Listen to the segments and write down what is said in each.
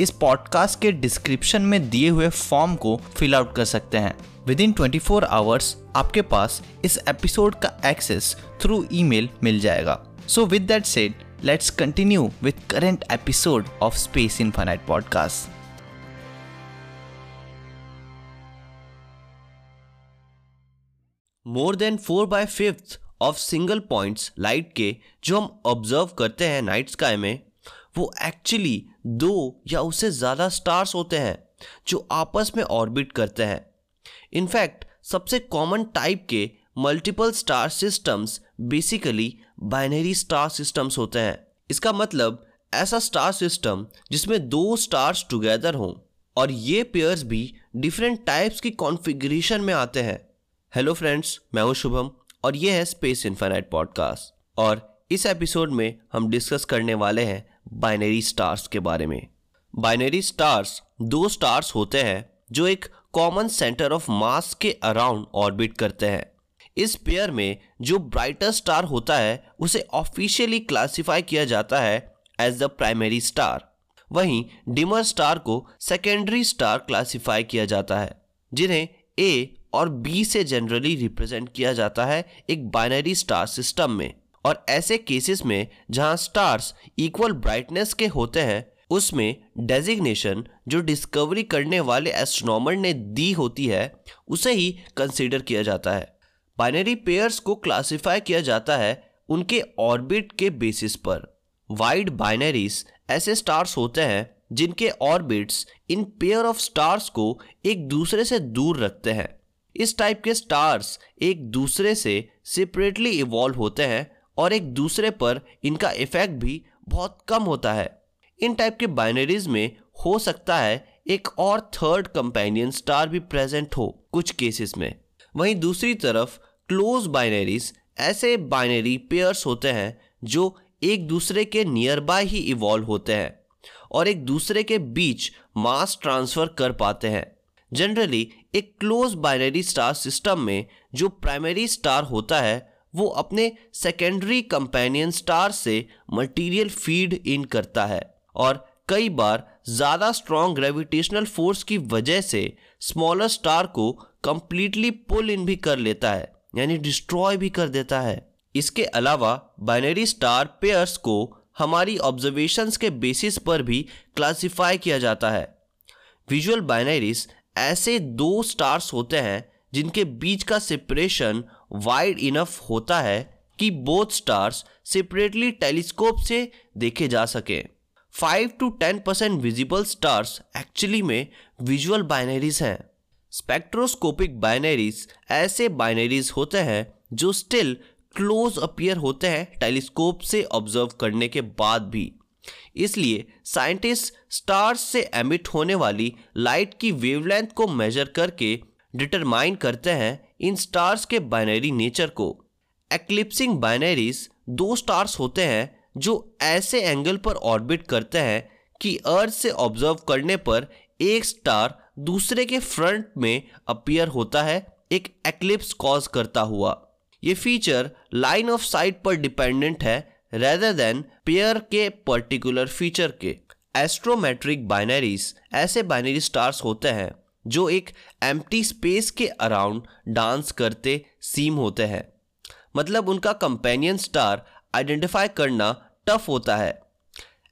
इस पॉडकास्ट के डिस्क्रिप्शन में दिए हुए फॉर्म को फिल आउट कर सकते हैं। Within twenty four hours आपके पास इस एपिसोड का एक्सेस थ्रू ईमेल मिल जाएगा। So with that said let's continue with current episode of Space Infinite podcast more than four by fifth of single points light के जो हम observe करते हैं नाइट स्काई में, वो एक्चुअली दो या उससे ज़्यादा स्टार्स होते हैं, जो आपस में ऑर्बिट करते हैं। इनफैक्ट सबसे कॉमन टाइप के multiple star systems basically binary star systems होते हैं। इसका मतलब ऐसा स्टार सिस्टम जिसमें दो स्टार्स टुगेदर हों, और ये पेयर्स भी डिफरेंट टाइप्स की कॉन्फ़िगरेशन में आते हैं। हेलो फ्रेंड्स मैं हूँ शुभम, और ये है स्पेस इन्फाइनाइट पॉडकास्ट और इस एपिसोड में हम डिस्कस करने वाले हैं बाइनरी स्टार्स के बारे में। बाइनरी स्टार्स दो स्टार्स होते हैं जो एक कॉमन सेंटर ऑफ़ मास के अराउंड ऑर्बिट करते हैं। इस पेयर में जो ब्राइटर स्टार होता है, उसे ऑफिशियली क्लासिफाई किया जाता है एज द प्राइमरी स्टार। वहीं डिमर स्टार को सेकेंडरी स्टार क्लासिफाई किया जाता है, जिन्हें ए और बी से जनरली रिप्रेजेंट किया जाता है एक बाइनरी स्टार सिस्टम में। और ऐसे केसेस में जहाँ स्टार्स इक्वल ब्राइटनेस के होते हैं, उसमें डेजिग्नेशन जो डिस्कवरी करने वाले एस्ट्रोनॉमर ने दी होती है, उसे ही कंसीडर किया जाता है। बाइनरी पेयर्स को क्लासिफाई किया जाता है उनके ऑर्बिट के बेसिस पर। वाइड बाइनरीज ऐसे स्टार्स होते हैं जिनके ऑर्बिट्स इन पेयर ऑफ़ स्टार्स को एक दूसरे से दूर रखते हैं। इस टाइप के स्टार्स एक दूसरे से सेपरेटली इवॉल्व होते हैं और एक दूसरे पर इनका इफ़ेक्ट भी बहुत कम होता है। इन टाइप के बाइनरीज में हो सकता है एक और थर्ड कंपेनियन स्टार भी प्रेजेंट हो कुछ केसेस में। वहीं दूसरी तरफ़ क्लोज बाइनरीज ऐसे बाइनरी पेयर्स होते हैं जो एक दूसरे के नियर बाय ही इवॉल्व होते हैं और एक दूसरे के बीच मास ट्रांसफ़र कर पाते हैं। जनरली एक क्लोज बाइनरी स्टार सिस्टम में जो प्राइमरी स्टार होता है वो अपने सेकेंडरी कंपेनियन स्टार से मटेरियल फ़ीड इन करता है और कई बार ज़्यादा स्ट्रॉन्ग ग्रेविटेशनल फोर्स की वजह से स्मॉलर स्टार को कंप्लीटली पुल इन भी कर लेता है, यानी डिस्ट्रॉय भी कर देता है। इसके अलावा बाइनरी स्टार पेयर्स को हमारी ऑब्जर्वेशंस के बेसिस पर भी क्लासिफाई किया जाता है। विजुअल बाइनरीज ऐसे दो स्टार्स होते हैं जिनके बीच का सेपरेशन वाइड इनफ होता है कि बोथ स्टार्स सेपरेटली टेलीस्कोप से देखे जा सके। Five to ten percent visible stars actually में विजुअल बाइनरीज हैं। स्पेक्ट्रोस्कोपिक बाइनरीज ऐसे बाइनरीज होते हैं जो स्टिल क्लोज अपियर होते हैं टेलीस्कोप से ऑब्ज़र्व करने के बाद भी। इसलिए साइंटिस्ट स्टार्स से एमिट होने वाली लाइट की वेवलेंथ को मेजर करके डिटरमाइन करते हैं इन स्टार्स के बाइनरी नेचर को। एक्लिप्सिंग बाइनरीज दो स्टार्स होते हैं जो ऐसे एंगल पर ऑर्बिट करते हैं कि अर्थ से ऑब्ज़र्व करने पर एक स्टार दूसरे के फ्रंट में अपियर होता है, एक एक्लिप्स कॉज करता हुआ। ये फीचर लाइन ऑफ़ साइट पर डिपेंडेंट है रेदर देन पेयर के पर्टिकुलर फीचर के। एस्ट्रोमेट्रिक बाइनरीज ऐसे बाइनरी स्टार्स होते हैं। जो एक एम्प्टी स्पेस के अराउंड डांस करते सीम होते हैं। मतलब उनका कंपेनियन स्टार आइडेंटिफाई करना टफ होता है।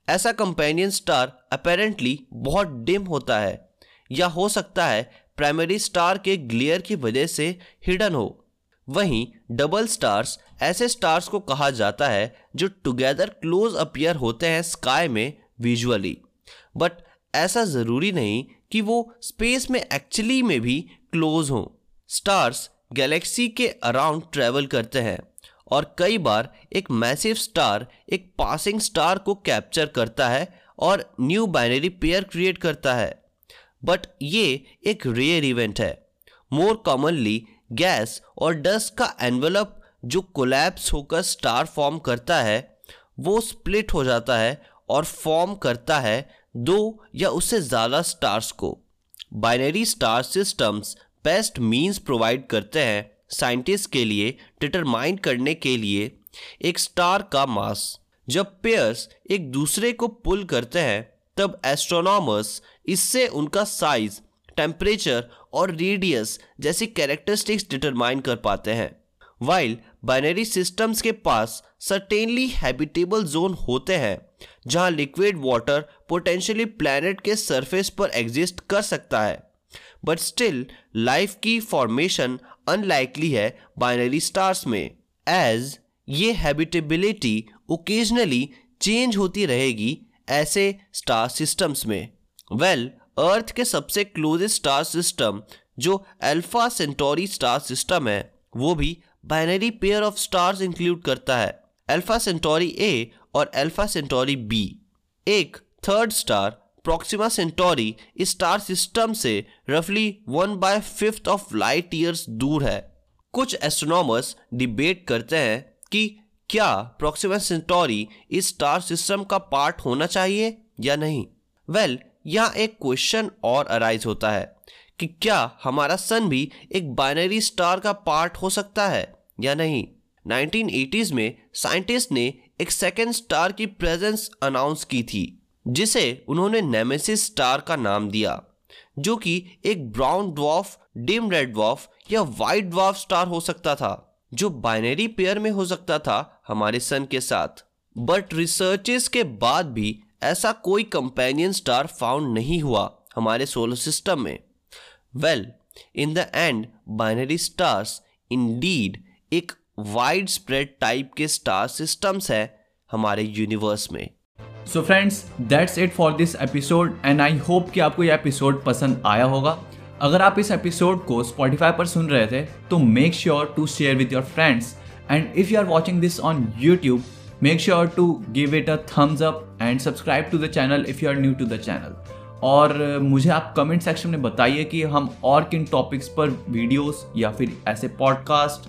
ऐसा कंपेनियन स्टार अपेरेंटली बहुत डिम होता है, या हो सकता है प्राइमरी स्टार के ग्लेयर की वजह से हिडन हो। वहीं डबल स्टार्स ऐसे स्टार्स को कहा जाता है जो टुगेदर क्लोज अपियर होते हैं स्काई में विजुअली बट ऐसा ज़रूरी नहीं कि वो स्पेस में एक्चुअली में भी क्लोज हों। स्टार्स गैलेक्सी के अराउंड ट्रेवल करते हैं और कई बार एक मैसिव स्टार एक पासिंग स्टार को कैप्चर करता है और न्यू बाइनरी पेयर क्रिएट करता है। बट ये एक रेयर इवेंट है। मोर कॉमनली गैस और डस्ट का एनवलप जो कोलैप्स होकर स्टार फॉर्म करता है, वो स्प्लिट हो जाता है और फॉर्म करता है दो या उससे ज़्यादा स्टार्स को। Binary star systems best means provide करते हैं साइंटिस्ट के लिए डिटरमाइन करने के लिए एक स्टार का मास जब पेयर्स एक दूसरे को पुल करते हैं, तब एस्ट्रोनॉमर्स इससे उनका साइज़ टेम्परेचर और रेडियस जैसी कैरेक्टरिस्टिक्स डिटरमाइन कर पाते हैं। वाइल बाइनरी सिस्टम्स के पास सर्टेनली हैबिटेबल जोन होते हैं जहाँ लिक्विड वाटर पोटेंशियली प्लैनेट के सरफेस पर एग्जिस्ट कर सकता है। बट स्टिल लाइफ की फॉर्मेशन अनलाइकली है बाइनरी स्टार्स में एज ये हैबिटेबिलिटी ओकेजनली चेंज होती रहेगी ऐसे स्टार सिस्टम्स में। वेल well, अर्थ के सबसे क्लोजेस्ट स्टार सिस्टम जो अल्फ़ा सेंटोरी स्टार सिस्टम है वो भी binary pair of stars include करता है। अल्फ़ा सेंटोरी ए और अल्फ़ा सेंटोरी बी एक थर्ड स्टार प्रोक्सिमा सेंटोरी इस स्टार सिस्टम से रफली one by fifth of light years दूर है। कुछ एस्ट्रोनॉमर्स डिबेट करते हैं कि क्या प्रोक्सिमा सेंटोरी इस स्टार सिस्टम का पार्ट होना चाहिए या नहीं। वेल well, यहाँ एक क्वेश्चन और अराइज होता है कि क्या हमारा सन भी एक बाइनरी स्टार का पार्ट हो सकता है या नहीं। 1980s में साइंटिस्ट ने एक सेकेंड स्टार की प्रेजेंस अनाउंस की थी, जिसे उन्होंने नेमेसिस स्टार का नाम दिया, जो कि एक brown dwarf dim red dwarf या वाइट ड्वार्फ स्टार हो सकता था, जो बाइनरी पेयर में हो सकता था हमारे सन के साथ। बट रिसर्चेस के बाद भी ऐसा कोई कंपेनियन स्टार फाउंड नहीं हुआ हमारे सोलर सिस्टम में। Well in the end binary stars indeed एक वाइड स्प्रेड टाइप के स्टार सिस्टम्स है हमारे यूनिवर्स में। So friends that's it for this episode and I hope कि आपको यह एपिसोड पसंद आया होगा। अगर आप इस एपिसोड को स्पॉटिफाई पर सुन रहे थे तो make sure to share with your friends and if you are watching this on YouTube make sure to give it a thumbs up and subscribe to the channel if you are new to the channel और मुझे आप comment section में बताइए कि हम और किन topics पर वीडियोस या फिर ऐसे पॉडकास्ट